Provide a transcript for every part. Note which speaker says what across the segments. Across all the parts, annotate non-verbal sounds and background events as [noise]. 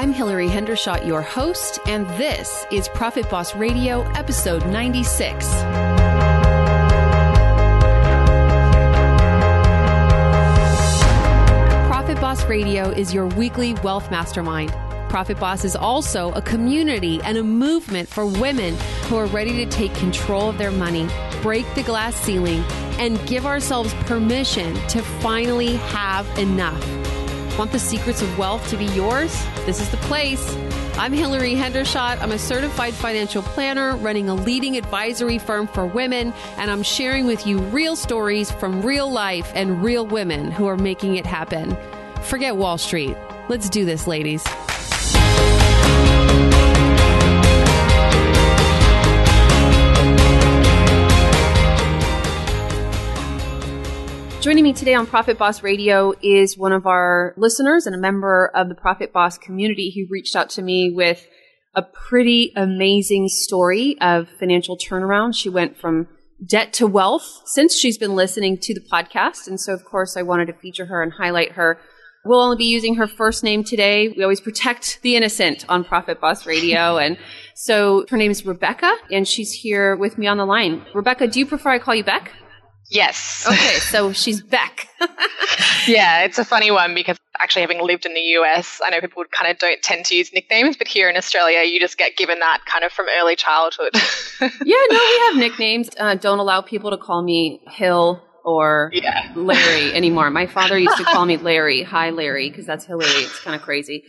Speaker 1: I'm Hilary Hendershot, your host, and this is Profit Boss Radio, episode 96. Profit Boss Radio is your weekly wealth mastermind. Profit Boss is also a community and a movement for women who are ready to take control of their money, break the glass ceiling, and give ourselves permission to finally have enough. Want the secrets of wealth to be yours? This is the place. I'm Hilary Hendershot. I'm a certified financial planner running a leading advisory firm for women, and I'm sharing with you real stories from real life and real women who are making it happen. Forget Wall Street. Let's do this, ladies. Joining me today on Profit Boss Radio is one of our listeners and a member of the Profit Boss community who reached out to me with a pretty amazing story of financial turnaround. She went from debt to wealth since she's been listening to the podcast. And so, of course, I wanted to feature her and highlight her. We'll only be using her first name today. We always protect the innocent on Profit Boss Radio. [laughs] and so her name is Rebecca, and she's here with me on the line. Rebecca, do you prefer I call you Beck?
Speaker 2: Yes.
Speaker 1: Okay, so she's Beck. [laughs]
Speaker 2: yeah, it's a funny one because actually having lived in the US, I know people kind of don't tend to use nicknames, but here in Australia, you just get given that kind of from early childhood. [laughs]
Speaker 1: yeah, no, we have nicknames. Uh, don't allow people to call me Hill or
Speaker 2: yeah.
Speaker 1: Larry [laughs] anymore. My father used to call me Larry. Hi, Larry, because that's Hilary. It's kind of crazy.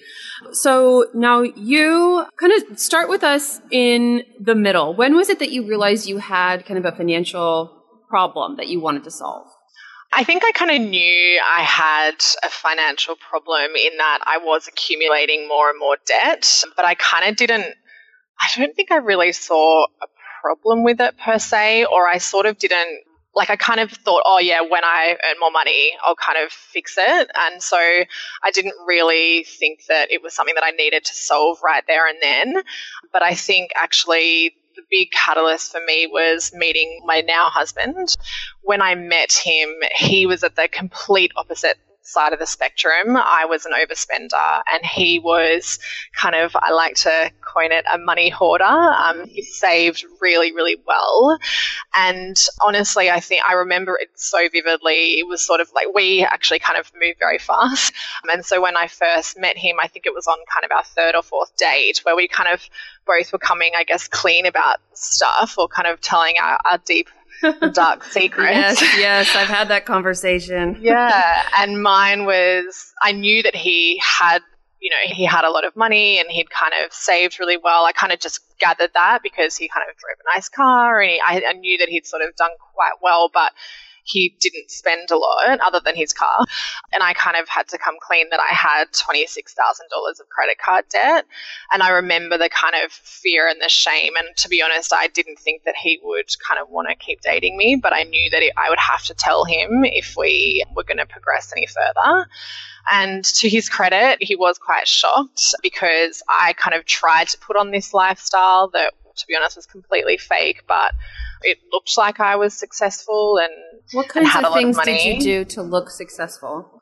Speaker 1: So now you kind of start with us in the middle. When was it that you realized you had kind of a financial problem that you wanted to solve?
Speaker 2: I think I kind of knew I had a financial problem in that I was accumulating more and more debt, but I kind of didn't, I don't think I really saw a problem with it per se, or I sort of didn't, like, I kind of thought, oh, yeah, when I earn more money, I'll kind of fix it. And so I didn't really think that it was something that I needed to solve right there and then. But I think actually the big catalyst for me was meeting my now husband. When I met him, he was at the complete opposite side of the spectrum. I was an overspender, and he was kind of, I like to coin it, a money hoarder. Um, he saved really, really well. And honestly, I think I remember it so vividly. It was sort of like we actually kind of moved very fast. And so when I first met him, I think it was on kind of our third or fourth date where we kind of both were coming, I guess, clean about stuff or kind of telling our, our deep dark [laughs] secrets.
Speaker 1: yes, yes, I've had that conversation. [laughs]
Speaker 2: yeah, and mine was I knew that he had, you know, he had a lot of money and he'd kind of saved really well. I kind of just gathered that because he kind of drove a nice car and he, I, I knew that he'd sort of done quite well, but he didn't spend a lot other than his car. And I kind of had to come clean that I had $26,000 of credit card debt. And I remember the kind of fear and the shame. And to be honest, I didn't think that he would kind of want to keep dating me, but I knew that it, I would have to tell him if we were going to progress any further. And to his credit, he was quite shocked because I kind of tried to put on this lifestyle that, to be honest, was completely fake, but it looked like I was successful and
Speaker 1: what kinds
Speaker 2: of
Speaker 1: things
Speaker 2: of
Speaker 1: did you do to look successful?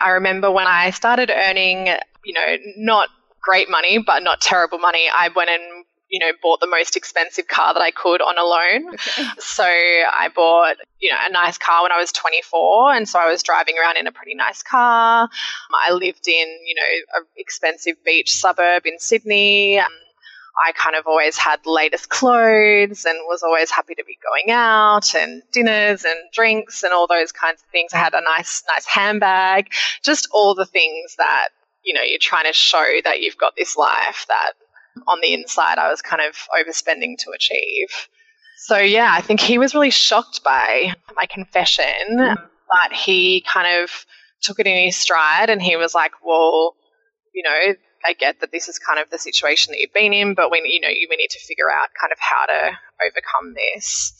Speaker 2: I remember when I started earning, you know, not great money, but not terrible money, I went and you know, bought the most expensive car that I could on a loan. Okay. So I bought, you know, a nice car when I was 24. And so I was driving around in a pretty nice car. I lived in, you know, an expensive beach suburb in Sydney. I kind of always had latest clothes and was always happy to be going out and dinners and drinks and all those kinds of things. I had a nice, nice handbag, just all the things that, you know, you're trying to show that you've got this life that on the inside I was kind of overspending to achieve. So yeah, I think he was really shocked by my confession, but he kind of took it in his stride and he was like, well, you know, I get that this is kind of the situation that you've been in, but we, you know, we need to figure out kind of how to overcome this.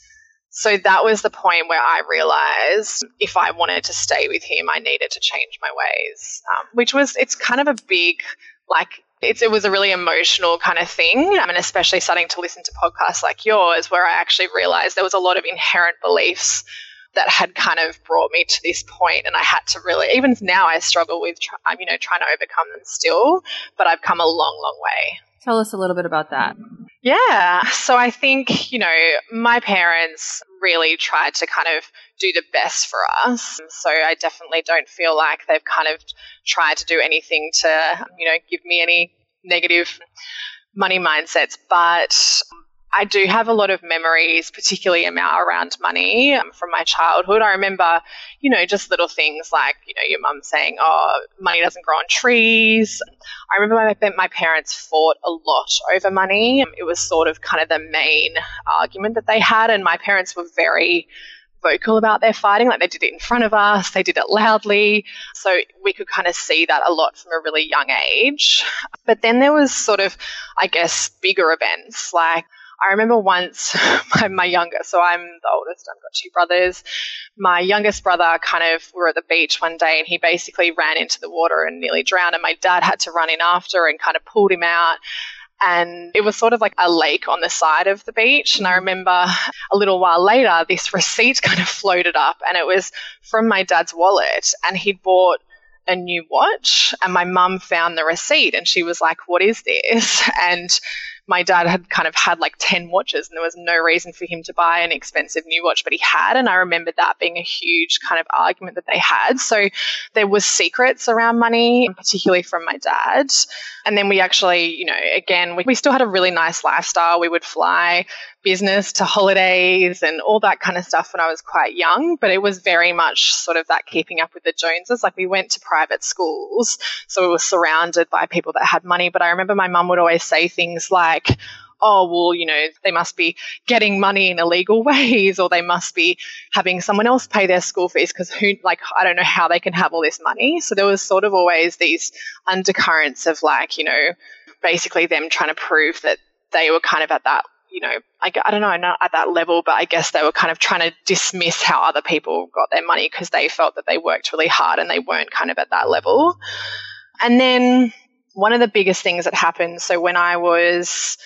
Speaker 2: So that was the point where I realized if I wanted to stay with him, I needed to change my ways, um, which was, it's kind of a big, like, it's, it was a really emotional kind of thing. I mean, especially starting to listen to podcasts like yours, where I actually realized there was a lot of inherent beliefs that had kind of brought me to this point and I had to really even now I struggle with um, you know trying to overcome them still but I've come a long long way
Speaker 1: Tell us a little bit about that.
Speaker 2: Yeah. So I think, you know, my parents really tried to kind of do the best for us. So I definitely don't feel like they've kind of tried to do anything to, you know, give me any negative money mindsets. But I do have a lot of memories, particularly around money um, from my childhood. I remember, you know, just little things like, you know, your mum saying, oh, money doesn't grow on trees. I remember my, my parents fought a lot over money. It was sort of kind of the main argument that they had. And my parents were very vocal about their fighting. Like they did it in front of us, they did it loudly. So we could kind of see that a lot from a really young age. But then there was sort of, I guess, bigger events like I remember once [laughs] my, my youngest, so I'm the oldest, I've got two brothers. My youngest brother kind of, we were at the beach one day and he basically ran into the water and nearly drowned. And my dad had to run in after and kind of pulled him out and it was sort of like a lake on the side of the beach. And I mm-hmm. remember a little while later, this [laughs] receipt kind of floated up, and it was from my dad's wallet, and he'd bought a new watch. And my mum found the receipt, and she was like, "What is this?" [laughs] And my dad had kind of had like 10 watches and there was no reason for him to buy an expensive new watch, but he had. And I remember that being a huge kind of argument that they had. So there was secrets around money, particularly from my dad. And then we actually, you know, again, we, we still had a really nice lifestyle. We would fly business to holidays and all that kind of stuff when I was quite young, but it was very much sort of that keeping up with the Joneses. Like we went to private schools, so we were surrounded by people that had money. But I remember my mum would always say things like, oh, well, you know, they must be getting money in illegal [laughs] ways or they must be having someone else pay their school fees because who, like, I don't know how they can have all this money. So there was sort of always these undercurrents of like, you know, basically them trying to prove that they were kind of at that you know, I, I don't know, not at that level, but I guess they were kind of trying to dismiss how other people got their money because they felt that they worked really hard and they weren't kind of at that level. And then one of the biggest things that happened, so when I was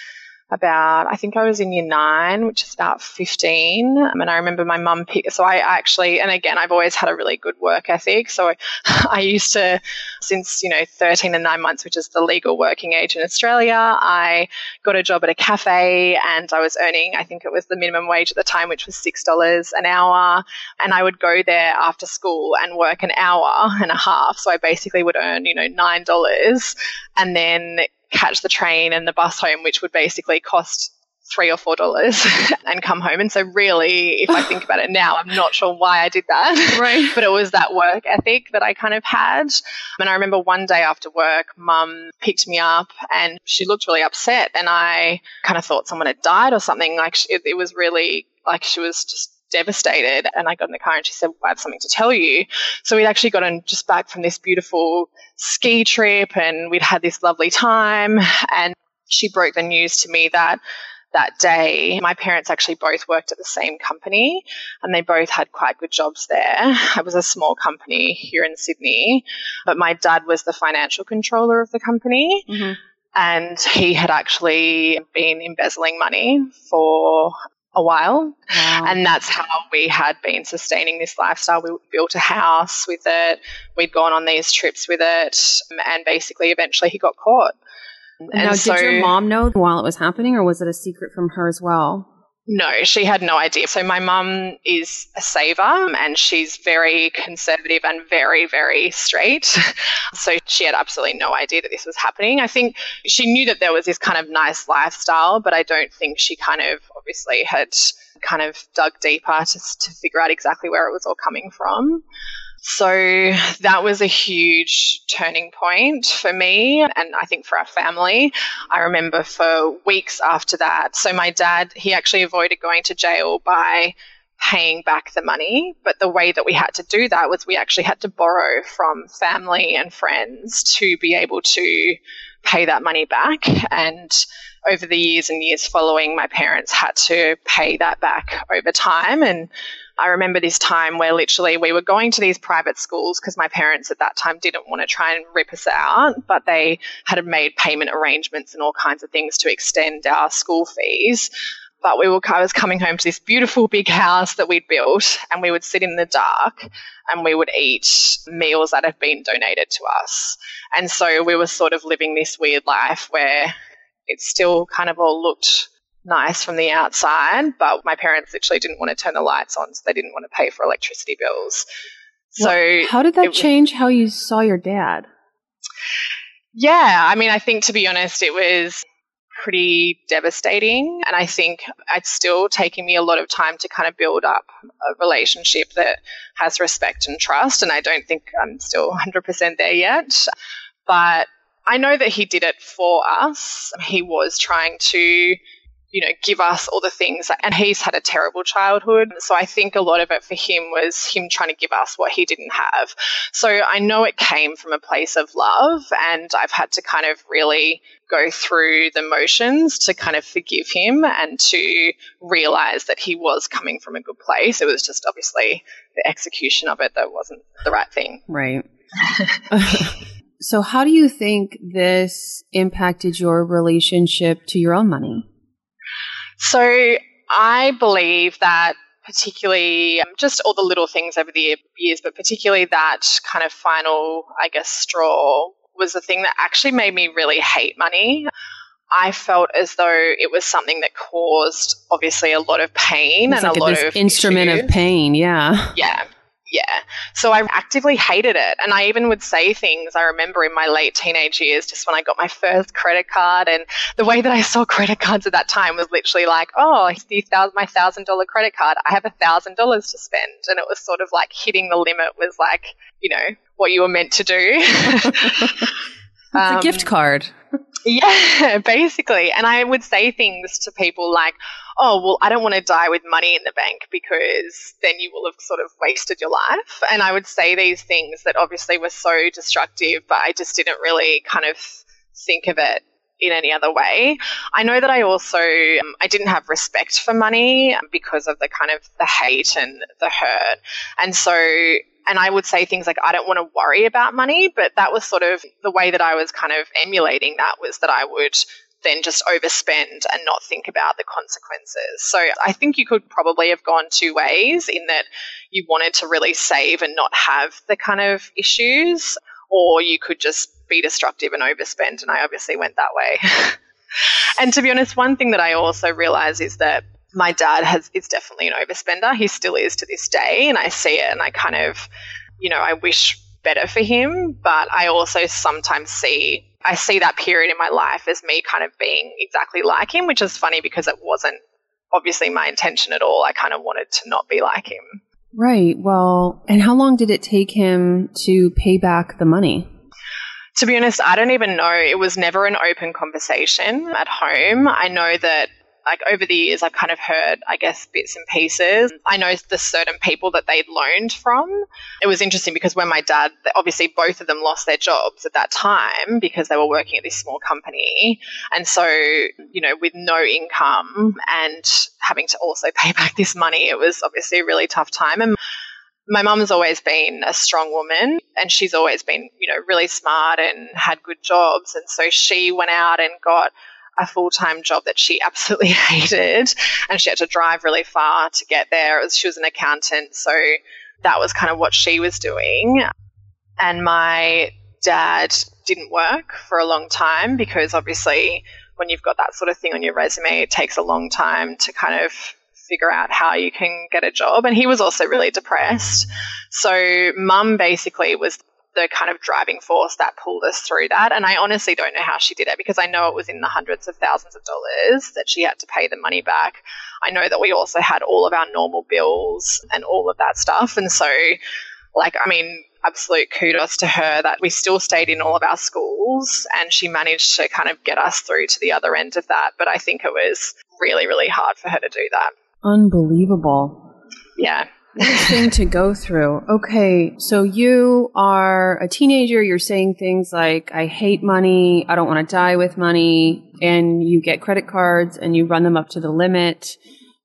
Speaker 2: about, I think I was in year nine, which is about 15. Um, and I remember my mum so I actually, and again, I've always had a really good work ethic. So I, [laughs] I used to, since, you know, 13 and nine months, which is the legal working age in Australia, I got a job at a cafe and I was earning, I think it was the minimum wage at the time, which was $6 an hour. And I would go there after school and work an hour and a half. So I basically would earn, you know, $9 and then catch the train and the bus home, which would basically cost three or four dollars [laughs] and come home. And so really, if I think about it now, I'm not sure why I did that.
Speaker 1: Right. [laughs]
Speaker 2: but it was that work ethic that I kind of had. And I remember one day after work, mum picked me up and she looked really upset. And I kind of thought someone had died or something. Like it, it was really like she was just devastated. And I got in the car and she said, well, I have something to tell you. So we'd actually gotten just back from this beautiful ski trip and we'd had this lovely time. And she broke the news to me that that day. My parents actually both worked at the same company and they both had quite good jobs there. It was a small company here in Sydney, but my dad was the financial controller of the company. Mm-hmm. And he had actually been embezzling money for a while. Wow. And that's how we had been sustaining this lifestyle. We built a house with it, we'd gone on these trips with it, and basically, eventually, he got caught.
Speaker 1: And now, so, did your mom know while it was happening, or was it a secret from her as well?
Speaker 2: No, she had no idea. So my mum is a saver and she's very conservative and very, very straight. [laughs] so she had absolutely no idea that this was happening. I think she knew that there was this kind of nice lifestyle, but I don't think she kind of obviously had kind of dug deeper to, to figure out exactly where it was all coming from. So that was a huge turning point for me and I think for our family. I remember for weeks after that. So my dad, he actually avoided going to jail by paying back the money. But the way that we had to do that was we actually had to borrow from family and friends to be able to pay that money back. And over the years and years following, my parents had to pay that back over time. And I remember this time where literally we were going to these private schools because my parents at that time didn't want to try and rip us out, but they had made payment arrangements and all kinds of things to extend our school fees. But we were, I was coming home to this beautiful big house that we'd built, and we would sit in the dark and we would eat meals that have been donated to us. And so we were sort of living this weird life where it still kind of all looked nice from the outside, but my parents literally didn't want to turn the lights on, so they didn't want to pay for electricity bills. So,
Speaker 1: well, how did that change how you saw your dad?
Speaker 2: Yeah, I mean, I think to be honest, it was pretty devastating. And I think it's still taking me a lot of time to kind of build up a relationship that has respect and trust. And I don't think I'm still [laughs] 100% there yet. But I know that he did it for us. He was trying to you know, give us all the things. And he's had a terrible childhood. So I think a lot of it for him was him trying to give us what he didn't have. So I know it came from a place of love. And I've had to kind of really go through the motions to kind of forgive him and to realize that he was coming from a good place. It was just obviously the execution of it that wasn't the right thing.
Speaker 1: Right. [laughs] so, how do you think this impacted your relationship to your own money?
Speaker 2: So I believe that particularly um, just all the little things over the years, but particularly that kind of final, I guess, straw was the thing that actually made me really hate money. I felt as though it was something that caused obviously a lot of pain
Speaker 1: it's
Speaker 2: and
Speaker 1: like
Speaker 2: a lot
Speaker 1: of
Speaker 2: instrument
Speaker 1: of pain. Yeah.
Speaker 2: Yeah. Yeah. So I actively hated it. And I even would say things I remember in my late teenage years, just when I got my first credit card. And the way that I saw credit cards at that time was literally like, oh, my thousand dollar credit card. I have a thousand dollars to spend. And it was sort of like hitting the limit was like, you know, what you were meant to do. [laughs]
Speaker 1: it's um, a gift card.
Speaker 2: Yeah, [laughs] basically. And I would say things to people like, oh, well, I don't want to die with money in the bank because then you will have sort of wasted your life. And I would say these things that obviously were so destructive, but I just didn't really kind of think of it in any other way. I know that I also um, I didn't have respect for money because of the kind of the hate and the hurt. And so and I would say things like I don't want to worry about money, but that was sort of the way that I was kind of emulating that was that I would then just overspend and not think about the consequences. So I think you could probably have gone two ways in that you wanted to really save and not have the kind of issues, or you could just be destructive and overspend. And I obviously went that way. [laughs] and to be honest, one thing that I also realize is that my dad has is definitely an overspender. He still is to this day, and I see it and I kind of, you know, I wish better for him, but I also sometimes see I see that period in my life as me kind of being exactly like him, which is funny because it wasn't obviously my intention at all. I kind of wanted to not be like him.
Speaker 1: Right. Well, and how long did it take him to pay back the money?
Speaker 2: To be honest, I don't even know. It was never an open conversation at home. I know that like over the years, I've kind of heard, I guess, bits and pieces. I know the certain people that they'd loaned from. It was interesting because when my dad, obviously both of them lost their jobs at that time because they were working at this small company. And so, you know, with no income and having to also [laughs] pay back this money, it was obviously a really tough time. And my mum's always been a strong woman and she's always been, you know, really smart and had good jobs. And so she went out and got a full time job that she [laughs] absolutely hated, and she had to drive really far to get there. Was, she was an accountant, so that was kind of what she was doing. And my dad didn't work for a long time because obviously, when you've got that sort of thing on your resume, it takes a long time to kind of figure out how you can get a job. And he was also really depressed. So, mum basically was the kind of driving force that pulled us through that. And I honestly don't know how she did it because I know it was in the hundreds of thousands of dollars that she had to pay the money back. I know that we also had all of our normal bills and all of that stuff. And so, like, I mean, absolute kudos to her that we still stayed in all of our schools and she managed to kind of get us through to the other end of that. But I think it was really, really hard for her to do that.
Speaker 1: Unbelievable.
Speaker 2: Yeah
Speaker 1: thing to go through. Okay, so you are a teenager, you're saying things like, I hate money, I don't want to die with money, and you get credit cards and you run them up to the limit.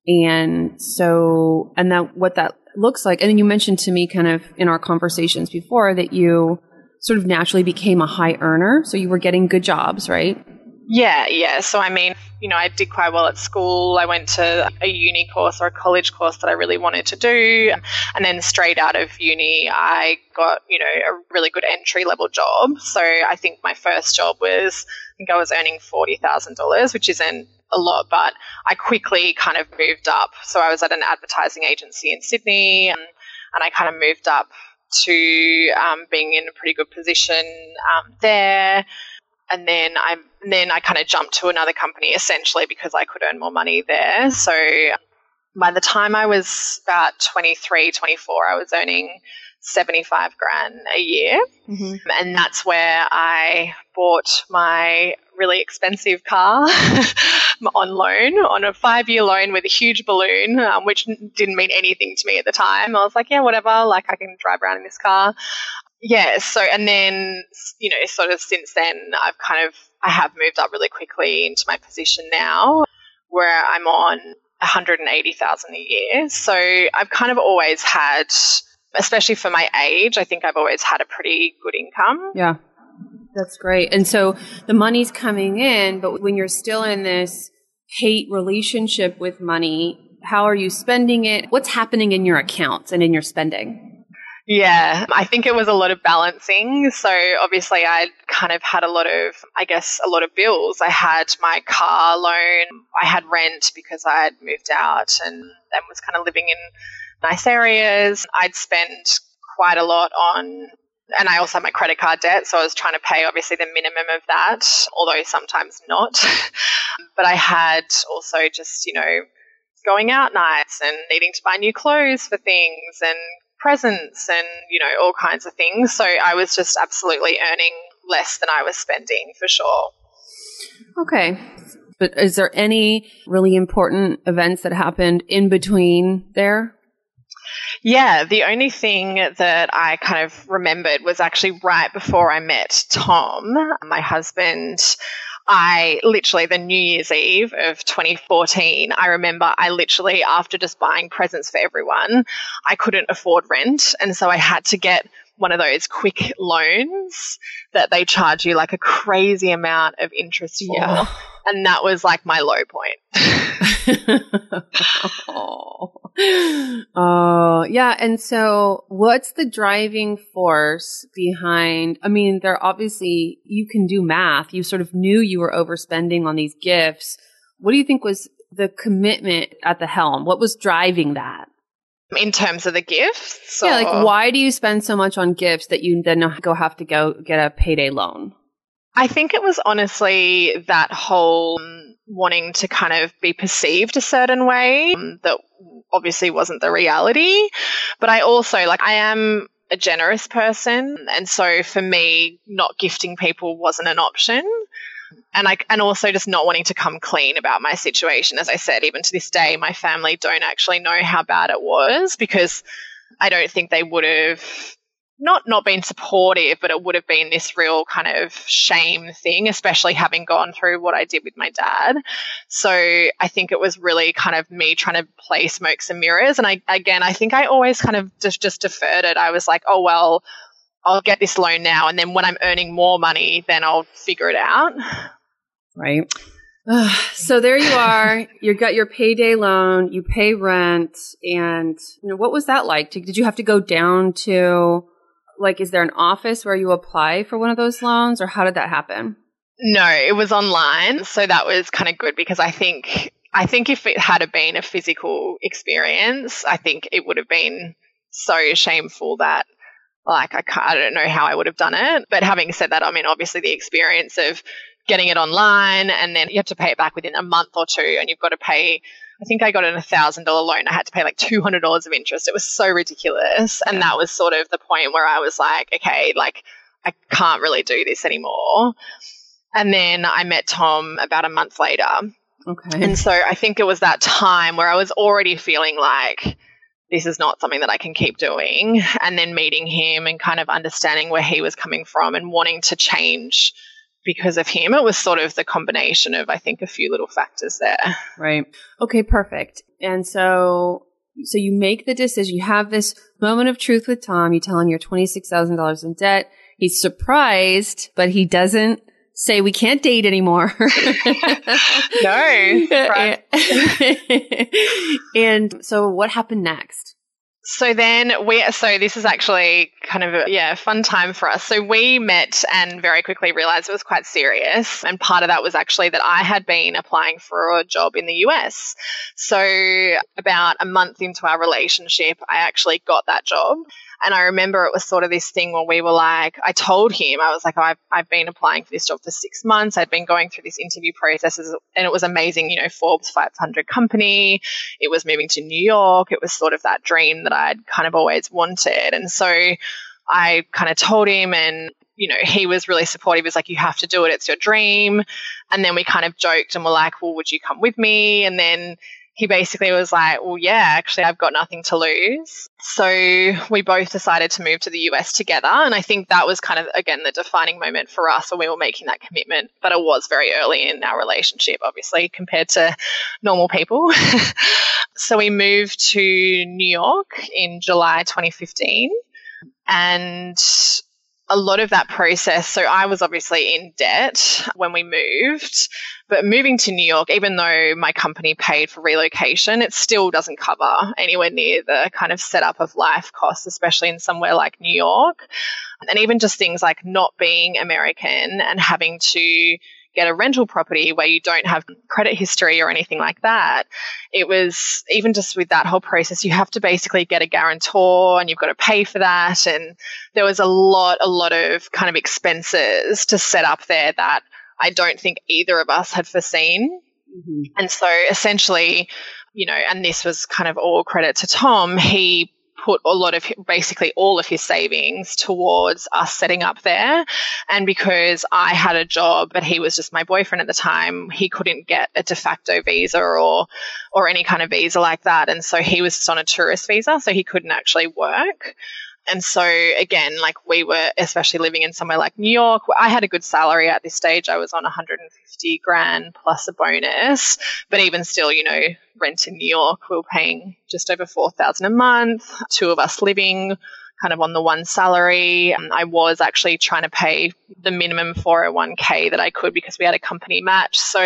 Speaker 1: And so, and that what that looks like, and then you mentioned to me kind of in our conversations before that you sort of naturally became a high earner. So you were getting good jobs, right?
Speaker 2: Yeah, yeah. So, I mean, you know, I did quite well at school. I went to a uni course or a college course that I really wanted to do. And then straight out of uni, I got, you know, a really good entry level job. So, I think my first job was, I think I was earning $40,000, which isn't a lot, but I quickly kind of moved up. So, I was at an advertising agency in Sydney and, and I kind of moved up to um, being in a pretty good position um, there and then I then I kind of jumped to another company essentially because I could earn more money there. So by the time I was about 23, 24, I was earning 75 grand a year. Mm-hmm. And that's where I bought my really expensive car [laughs] on loan, on a five year loan with a huge balloon, um, which didn't mean anything to me at the time. I was like, yeah, whatever, like I can drive around in this car yeah, so and then you know, sort of since then, I've kind of I have moved up really quickly into my position now, where I'm on 180,000 a year. So I've kind of always had, especially for my age, I think I've always had a pretty good income.
Speaker 1: Yeah, that's great. And so the money's coming in, but when you're still in this hate relationship with money, how are you spending it? What's happening in your accounts and in your spending?
Speaker 2: Yeah, I think it was a lot of balancing. So obviously, I kind of had a lot of, I guess, a lot of bills. I had my car loan, I had rent because I had moved out and, and was kind of living in nice areas. I'd spent quite a lot on and I also had my credit card debt, so I was trying to pay obviously the minimum of that, although sometimes not. [laughs] but I had also just, you know, going out nights and needing to buy new clothes for things and presents and, you know, all kinds of things. So I was just absolutely earning less than I was spending for sure.
Speaker 1: Okay. But is there any really important events that happened in between there?
Speaker 2: Yeah, the only thing that I kind of remembered was actually right before I met Tom, my husband. I literally, the New Year's Eve of 2014, I remember I literally, after just buying presents for everyone, I couldn't afford rent. And so I had to get one of those quick loans that they charge you like a crazy amount of interest for. Yeah. And that was like my low point. [laughs]
Speaker 1: oh. [laughs] oh, yeah. And so what's the driving force behind? I mean, there obviously, you can do math. You sort of knew you were overspending on these gifts. What do you think was the commitment at the helm? What was driving that?
Speaker 2: in terms of the gifts?
Speaker 1: Yeah, like why do you spend so much on gifts that you then go have to go get a payday loan?
Speaker 2: I think it was honestly that whole um, wanting to kind of be perceived a certain way um, that obviously wasn't the reality. But I also, like, I am a generous person. And so for me, not gifting people wasn't an option and I and also just not wanting to come clean about my situation. As I said, even to this day, my family don't actually know how bad it was because I don't think they would have not not been supportive, but it would have been this real kind of shame thing, especially having gone through what I did with my dad. So I think it was really kind of me trying to play smokes and mirrors. And I again, I think I always kind of just just deferred it. I was like, oh well. I'll get this loan now, and then when I'm earning more money, then I'll figure it out
Speaker 1: right? [sighs] so there you are. You got your payday loan. You pay rent, and you know what was that like? Did you have to go down to like? Is there an office where you apply for one of those loans, or how did that happen?
Speaker 2: No, it was online, so that was kind of good because I think I think if it had been a physical experience, I think it would have been so shameful that like I, I don't know how I would have done it. But having said that, I mean, obviously the experience of getting it online and then you have to pay it back within a month or two and you've got to pay I think I got an $1,000 loan. I had to pay like $200 of interest. It was so ridiculous. And that was sort of the point where I was like, okay, like I can't really do this anymore. And then I met Tom about a month later. Okay. And so I think it was that time where I was already feeling like this is not something that I can keep doing. And then meeting him and kind of understanding where he was coming from and wanting to change because of him. It was sort of the combination of, I think, a few little factors there.
Speaker 1: Right. Okay, perfect. And so, so you make the decision. You have this moment of truth with Tom. You tell him you're $26,000 in debt. He's surprised, but he doesn't say we can't date anymore. [laughs]
Speaker 2: no. [laughs]
Speaker 1: and so what happened next?
Speaker 2: So then we, so this is actually kind of a, yeah, fun time for us. So we met and very quickly realized it was quite serious. And part of that was actually that I had been applying for a job in the US. So about a month into our relationship, I actually got that job. And I remember it was sort of this thing where we were like, I told him, I was like, oh, I've, I've been applying for this job for six months. I'd been going through this interview processes and it was amazing, you know, Forbes 500 company. It was moving to New York. It was sort of that dream that I'd kind of always wanted. And so I kind of told him and you know, he was really supportive. He was like, you have to do it. It's your dream. And then we kind of joked and were like, well, would you come with me? And then he basically was like, Well, yeah, actually, I've got nothing to lose. So we both decided to move to the US together. And I think that was kind of, again, the defining moment for us when we were making that commitment. But it was very early in our relationship, obviously, compared to normal people. [laughs] so we moved to New York in July 2015. And a lot of that process. So I was obviously in debt when we moved, but moving to New York, even though my company paid for relocation, it still doesn't cover anywhere near the kind of setup of life costs, especially in somewhere like New York. And even just things like not being American and having to get a rental property where you don't have credit history or anything like that. It was even just with that whole process, you have to basically get a guarantor and you've got to pay for that. And there was a lot, a lot of kind of expenses to set up there that I don't think either of us had foreseen. Mm-hmm. And so essentially, you know, and this was kind of all credit to Tom, he put a lot of basically all of his savings towards us setting up there. And because I had a job, but he was just my boyfriend at the time, he couldn't get a de facto visa or or any kind of visa like that. And so he was just on a tourist visa, so he couldn't actually work. And so again, like we were, especially living in somewhere like New York, I had a good salary at this stage. I was on 150 grand plus a bonus, but even still, you know, rent in New York, we were paying just over 4,000 a month. Two of us living kind of on the one salary. Um, I was actually trying to pay the minimum 401k that I could because we had a company match. So,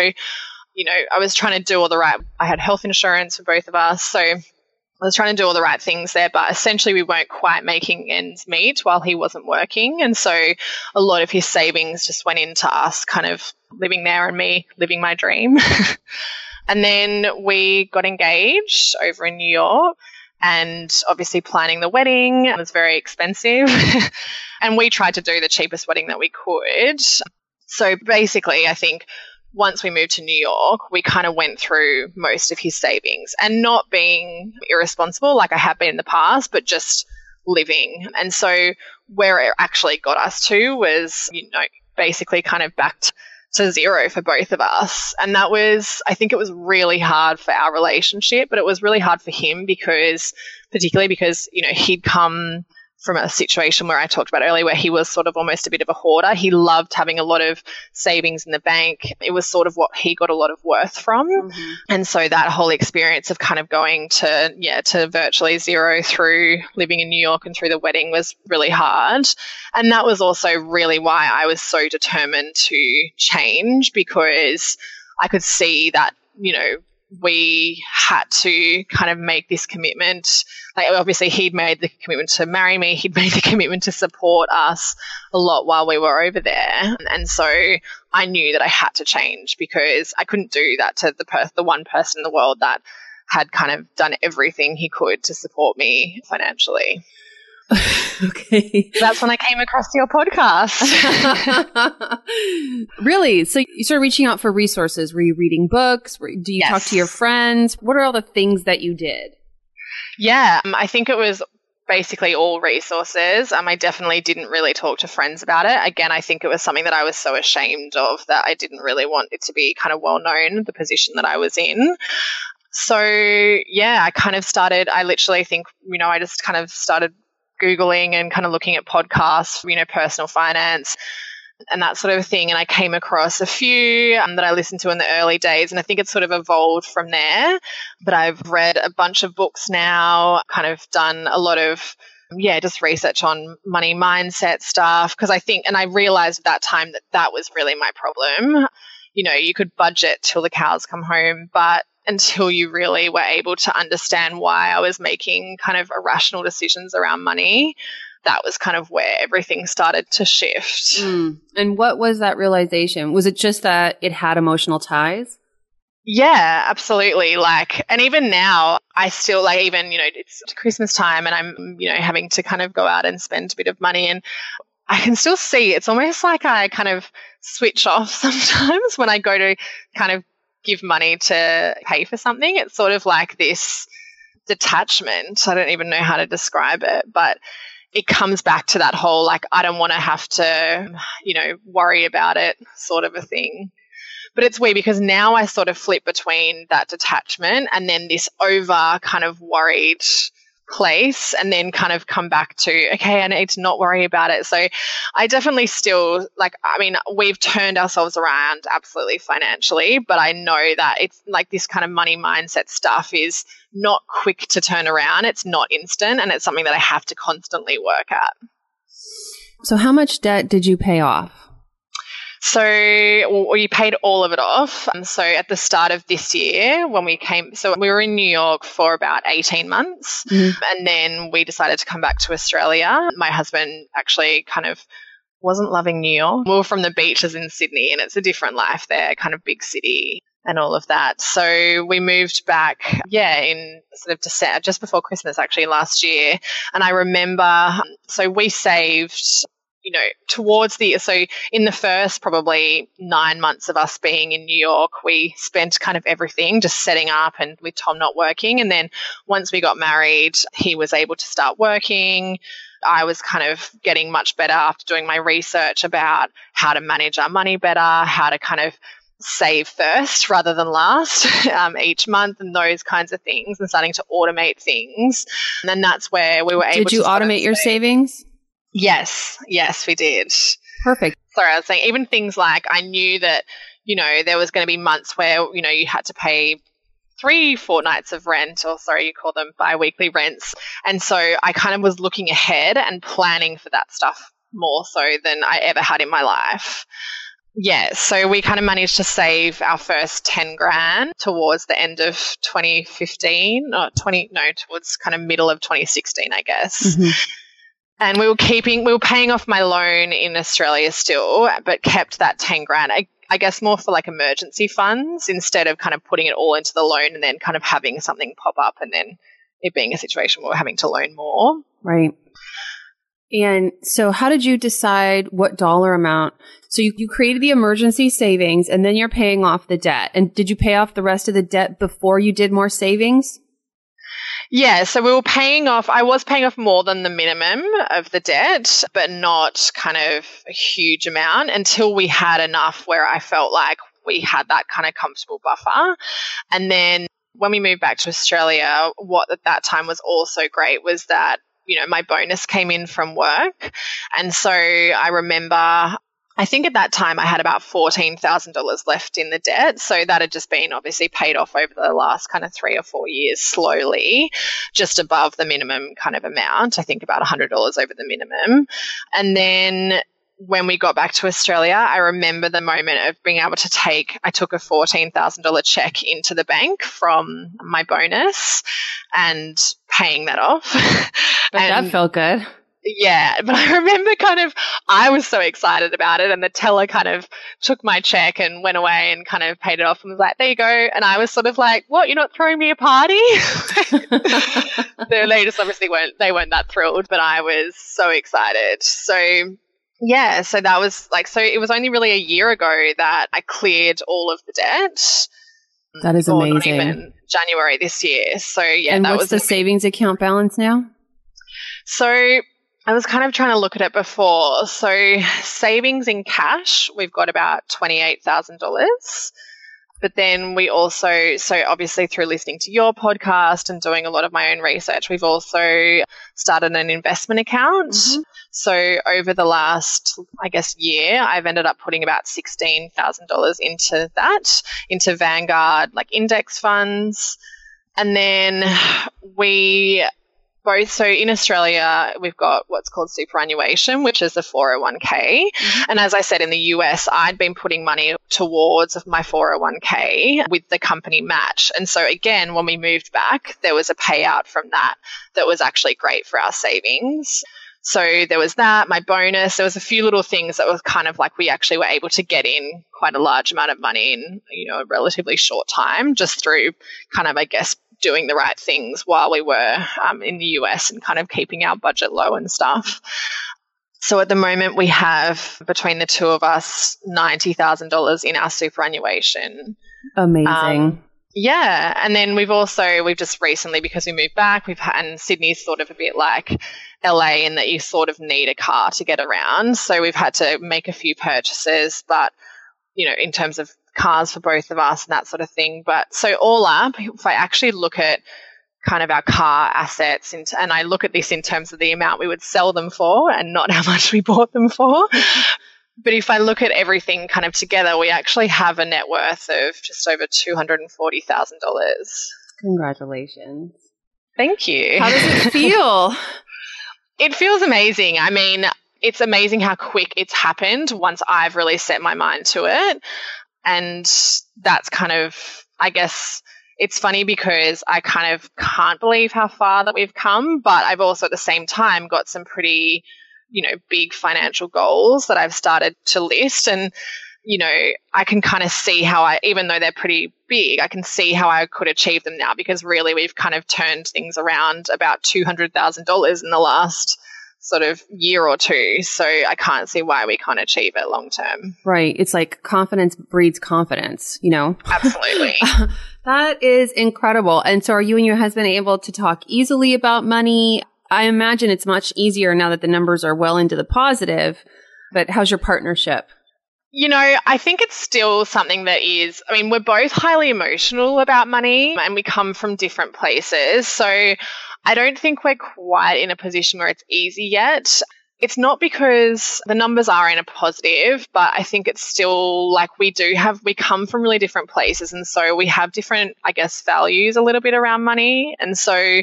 Speaker 2: you know, I was trying to do all the right. I had health insurance for both of us, so I was trying to do all the right things there, but essentially we weren't quite making ends meet while he wasn't working. And so a lot of his savings just went into us kind of living there and me living my dream. [laughs] and then we got engaged over in New York and obviously planning the wedding was very expensive. [laughs] and we tried to do the cheapest wedding that we could. So basically, I think once we moved to New York, we kind of went through most of his savings and not being irresponsible like I have been in the past, but just living. And so where it actually got us to was, you know, basically kind of backed to zero for both of us. And that was, I think it was really hard for our relationship, but it was really hard for him because, particularly because, you know, he'd come from a situation where I talked about earlier, where he was sort of almost a bit of a hoarder. He loved having a lot of savings in the bank. It was sort of what he got a lot of worth from. Mm-hmm. And so that whole experience of kind of going to, yeah, to virtually zero through living in New York and through the wedding was really hard. And that was also really why I was so determined to change because I could see that, you know, we had to kind of make this commitment. Like obviously he'd made the commitment to marry me, he'd [laughs] made the commitment to support us a lot while we were over there. And so I knew that I had to change because I couldn't do that to the per- the one person in the world that had kind of done everything he could to support me financially. [laughs]
Speaker 1: okay.
Speaker 2: That's when I came across your podcast. [laughs]
Speaker 1: really? So you started reaching out for resources. Were you reading books? Do you yes. talk to your friends? What are all the things that you did?
Speaker 2: Yeah, um, I think it was basically all resources. Um, I definitely didn't really talk to friends about it. Again, I think it was something that I was so ashamed of that I didn't really want it to be kind of well known, the position that I was in. So, yeah, I kind of started, I literally think, you know, I just kind of started Googling and kind of looking at podcasts, you know, personal finance and that sort of thing. And I came across a few um, that I listened to in the early days. And I think it's sort of evolved from there. But I've read a bunch of books now, kind of done a lot of yeah, just research on money mindset stuff. Cause I think, and I realized at that time that that was really my problem. You know, you could budget till the cows come home, but until you really were able to understand why I was making kind of irrational decisions around money, that was kind of where everything started to shift.
Speaker 1: Mm. And what was that realization? Was it just that it had emotional ties?
Speaker 2: Yeah, absolutely. Like, and even now, I still like, even, you know, it's Christmas time and I'm, you know, having to kind of go out and spend a bit of money. And I can still see it's almost like I kind of switch off [laughs] sometimes when I go to kind of give money to pay for something. It's sort of like this detachment. I don't even know how to describe it, but it comes back to that whole like, I don't want to have to, you know, worry about it sort of a thing. But it's weird because now I sort of flip between that detachment and then this over kind of worried place and then kind of come back to okay i need to not worry about it. So i definitely still like i mean we've turned ourselves around absolutely financially but i know that it's like this kind of money mindset stuff is not quick to turn around. It's not instant and it's something that i have to constantly work at.
Speaker 1: So how much debt did you pay off
Speaker 2: so we paid all of it off. And so at the start of this year, when we came, so we were in New York for about 18 months. Mm-hmm. And then we decided to come back to Australia. My husband actually kind of wasn't loving New York. We were from the beaches in Sydney and it's a different life there, kind of big city and all of that. So we moved back, yeah, in sort of December, just before Christmas actually last year. And I remember, so we saved you know, towards the, so in the first probably nine months of us being in New York, we spent kind of everything just setting up and with Tom not working. And then once we got married, he was able to start working. I was kind of getting much better after doing my research about how to manage our money better, how to kind of save first rather than last [laughs] um, each month and those kinds of things and starting to automate things. And then that's where we were able
Speaker 1: Did you automate your savings?
Speaker 2: Yes, yes, we did.
Speaker 1: Perfect.
Speaker 2: Sorry, I was saying even things like I knew that, you know, there was going to be months where, you know, you had to pay three fortnights of rent, or sorry, you call them bi weekly rents. And so I kind of was looking ahead and planning for that stuff more so than I ever had in my life. Yeah, so we kind of managed to save our first 10 grand towards the end of 2015, or 20, no, towards kind of middle of 2016, I guess. Mm-hmm and we were keeping we were paying off my loan in Australia still, but kept that ten grand. I, I guess more for like emergency funds instead of kind of putting it all into the loan and then kind of having something pop up and then it being a situation where we're having to loan more.
Speaker 1: Right. And so how did you decide what dollar amount? So you, you created the emergency savings and then you're paying off the debt. And did you pay off the rest of the debt before you did more savings?
Speaker 2: Yeah, so we were paying off, I was paying off more than the minimum of the debt, but not kind of a huge amount until we had enough where I felt like we had that kind of comfortable buffer. And then when we moved back to Australia, what at that time was also great was that you know, my bonus came in from work. And so I remember I think at that time I had about $14,000 left in the debt. So that had just been obviously paid off over the last kind of three or four years slowly, just above the minimum kind of amount. I think about $100 over the minimum. And then when we got back to Australia, I remember the moment of being able to take, I took a $14,000 check into the bank from my bonus and paying that off.
Speaker 1: But and, that felt good
Speaker 2: yeah, [laughs] but I remember kind of, I was so excited about it, and the teller kind of took my check and went away and kind of paid it off and was like, there you go. And I was sort of like, what, you're not throwing me a party? [laughs] the ladies obviously weren't, they weren't that thrilled, but I was so excited. So, yeah, so that was like, so it was only really a year ago that I cleared all of the debt.
Speaker 1: That is amazing.
Speaker 2: January this year. So, yeah,
Speaker 1: and
Speaker 2: that
Speaker 1: what's
Speaker 2: was
Speaker 1: the savings account balance now?
Speaker 2: So I was kind of trying to look at it before. So, savings in cash, we've got about $28,000. But then we also, so obviously through listening to your podcast and doing a lot of my own research, we've also started an investment account. Mm-hmm. So over the last, I guess, year, I've ended up putting about $16,000 into that, into Vanguard, like index funds. And then we both. So in Australia, we've got what's called superannuation, which is a 401k. Mm-hmm. And as I said, in the US, I'd been putting money towards my 401k with the company match. And so again, when we moved back, there was a payout from that that was actually great for our savings. So there was that, my bonus. There was a few little things that was kind of like we actually were able to get in quite a large amount of money in, you know, a relatively short time just through kind of, I guess, doing the right things while we were um, in the US and kind of keeping our budget low and stuff. So at the moment, we have between the two of us $90,000 in our superannuation.
Speaker 1: Amazing. Um,
Speaker 2: yeah. And then we've also, we've just recently, because we moved back, we've had, and Sydney's sort of a bit like LA in that you sort of need a car to get around. So we've had to make a few purchases, but, you know, in terms of cars for both of us and that sort of thing. But so all up, if I actually look at kind of our car assets and I look at this in terms of the amount we would sell them for and not how [laughs] much we bought them for. [laughs] but if I look at everything kind of together, we actually have a net worth of just over $240,000.
Speaker 1: Congratulations.
Speaker 2: Thank you.
Speaker 1: How does it [laughs] feel?
Speaker 2: It feels amazing. I mean, it's amazing how quick it's happened once I've really set my mind to it. And that's kind of, I guess, it's funny because I kind of can't believe how far that we've come, but I've also at the same time got some pretty, you know, big financial goals that I've started to list. And, you know, I can kind of see how I, even though they're pretty big, I can see how I could achieve them now because really we've kind of turned things around about $200,000 in the last sort of year or two. So I can't see why we can't achieve it long term.
Speaker 1: Right. It's like confidence breeds confidence, you know? [laughs]
Speaker 2: Absolutely. [laughs]
Speaker 1: that is incredible. And so are you and your husband able to talk easily about money? I imagine it's much easier now that the numbers are well into the positive. But how's your partnership?
Speaker 2: You know, I think it's still something that is, I mean, we're both highly emotional about money and we come from different places. So I don't think we're quite in a position where it's easy yet. It's not because the numbers are in a positive, but I think it's still like we do have, we come from really different places. And so we have different, I guess, values a little bit around money. And so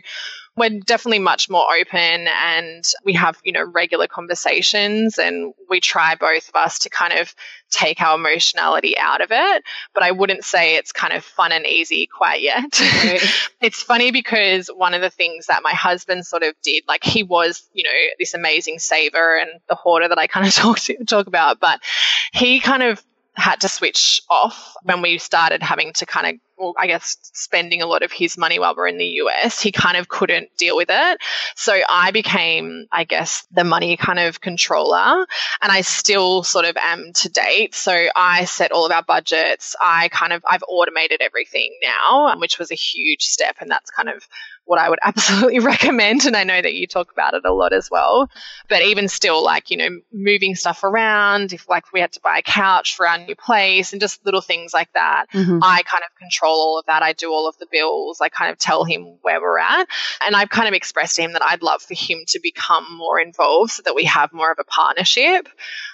Speaker 2: we're definitely much more open and we have, you know, regular conversations and we try both of us to kind of take our emotionality out of it. But I wouldn't say it's kind of fun and easy quite yet. Right. [laughs] it's funny because one of the things that my husband sort of did, like he was, you know, this amazing saver and the hoarder that I kind of [laughs] talk to, talk about, but he kind of had to switch off when we started having to kind of well, I guess spending a lot of his money while we're in the US, he kind of couldn't deal with it. So I became, I guess, the money kind of controller and I still sort of am to date. So I set all of our budgets. I kind of, I've automated everything now, which was a huge step. And that's kind of what I would [laughs] absolutely recommend. And I know that you talk about it a lot as well. But even still, like, you know, moving stuff around, if like we had to buy a couch for our new place and just little things like that, mm-hmm. I kind of control all of that. I do all of the bills. I kind of tell him where we're at. And I've kind of expressed to him that I'd love for him to become more involved so that we have more of a partnership.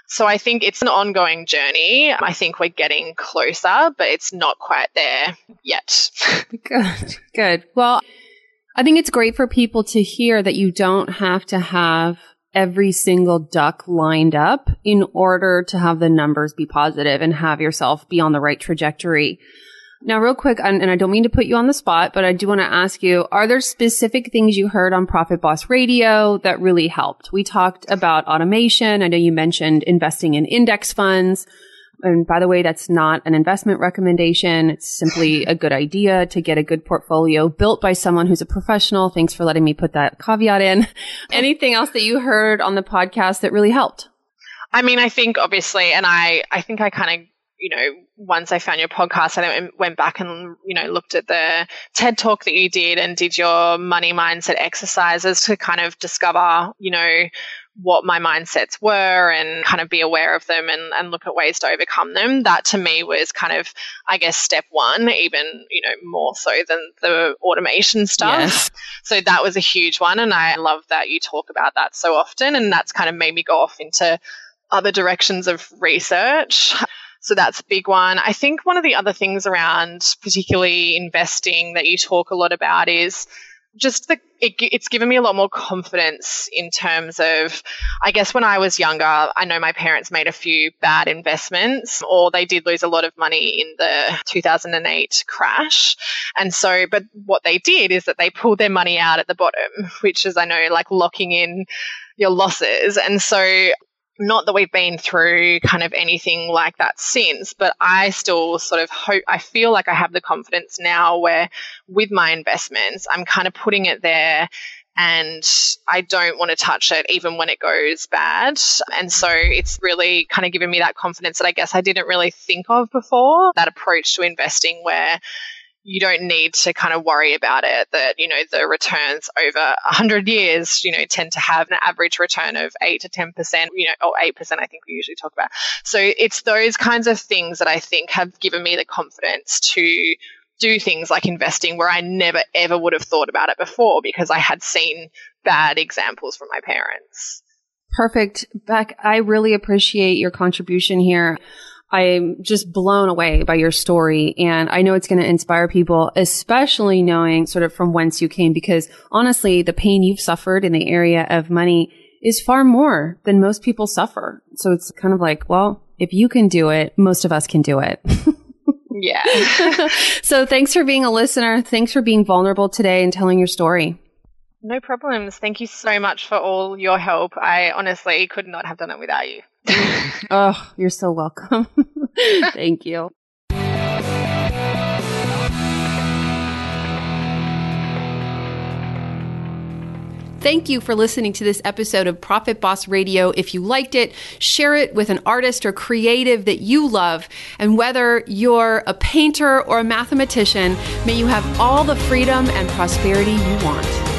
Speaker 2: So I think it's an ongoing journey. I think we're getting closer, but it's not quite there yet. [laughs]
Speaker 1: good. Good. Well, I think it's great for people to hear that you don't have to have every single duck lined up in order to have the numbers be positive and have yourself be on the right trajectory. Now, real quick, and, I don't mean to put you on the spot, but I do want to ask you, are there specific things you heard on Profit Boss Radio that really helped? We talked about automation. I know you mentioned investing in index funds. And by the way, that's not an investment recommendation. It's simply a good idea to get a good portfolio built by someone who's a professional. Thanks for letting me put that caveat in. [laughs] Anything else that you heard on the podcast that really helped?
Speaker 2: I mean, I think obviously, and I, I think I kind of, you know, once I found your podcast, I went back and, you know, looked at the TED talk that you did and did your money mindset exercises to kind of discover, you know, what my mindsets were and kind of be aware of them and, and look at ways to overcome them. That to me was kind of, I guess, step one, even, you know, more so than the automation stuff. Yes. So that was a huge one. And I love that you talk about that so often. And that's kind of made me go off into other directions of research. So that's a big one. I think one of the other things around particularly investing that you talk a lot about is just the it, it's given me a lot more confidence in terms of i guess when i was younger i know my parents made a few bad investments or they did lose a lot of money in the 2008 crash. And so but what they did is that they pulled their money out at the bottom which is i know like locking in your losses. And so not that we've been through kind of anything like that since, but I still sort of hope, I feel like I have the confidence now where with my investments, I'm kind of putting it there and I don't want to touch it even when it goes bad. And so it's really kind of given me that confidence that I guess I didn't really think of before, that approach to investing where you don't need to kind of worry about it that you know the returns over 100 years you know tend to have an average return of 8 to 10% you know or 8% I think we usually talk about so it's those kinds of things that I think have given me the confidence to do things like investing where I never ever would have thought about it before because I had seen bad examples from my parents
Speaker 1: Perfect. Beck, I really appreciate your contribution here. I'm just blown away by your story. And I know it's going to inspire people, especially knowing sort of from whence you came, because honestly, the pain you've suffered in the area of money is far more than most people suffer. So it's kind of like, well, if you can do it, most of us can do it. [laughs]
Speaker 2: yeah. [laughs]
Speaker 1: so thanks for being a listener. Thanks for being vulnerable today and telling your story.
Speaker 2: No problems. Thank you so much for all your help. I honestly could not have done it without you.
Speaker 1: Oh, you're so welcome. [laughs] Thank you. Thank you for listening to this episode of Profit Boss Radio. If you liked it, share it with an artist or creative that you love. And whether you're a painter or a mathematician, may you have all the freedom and prosperity you want.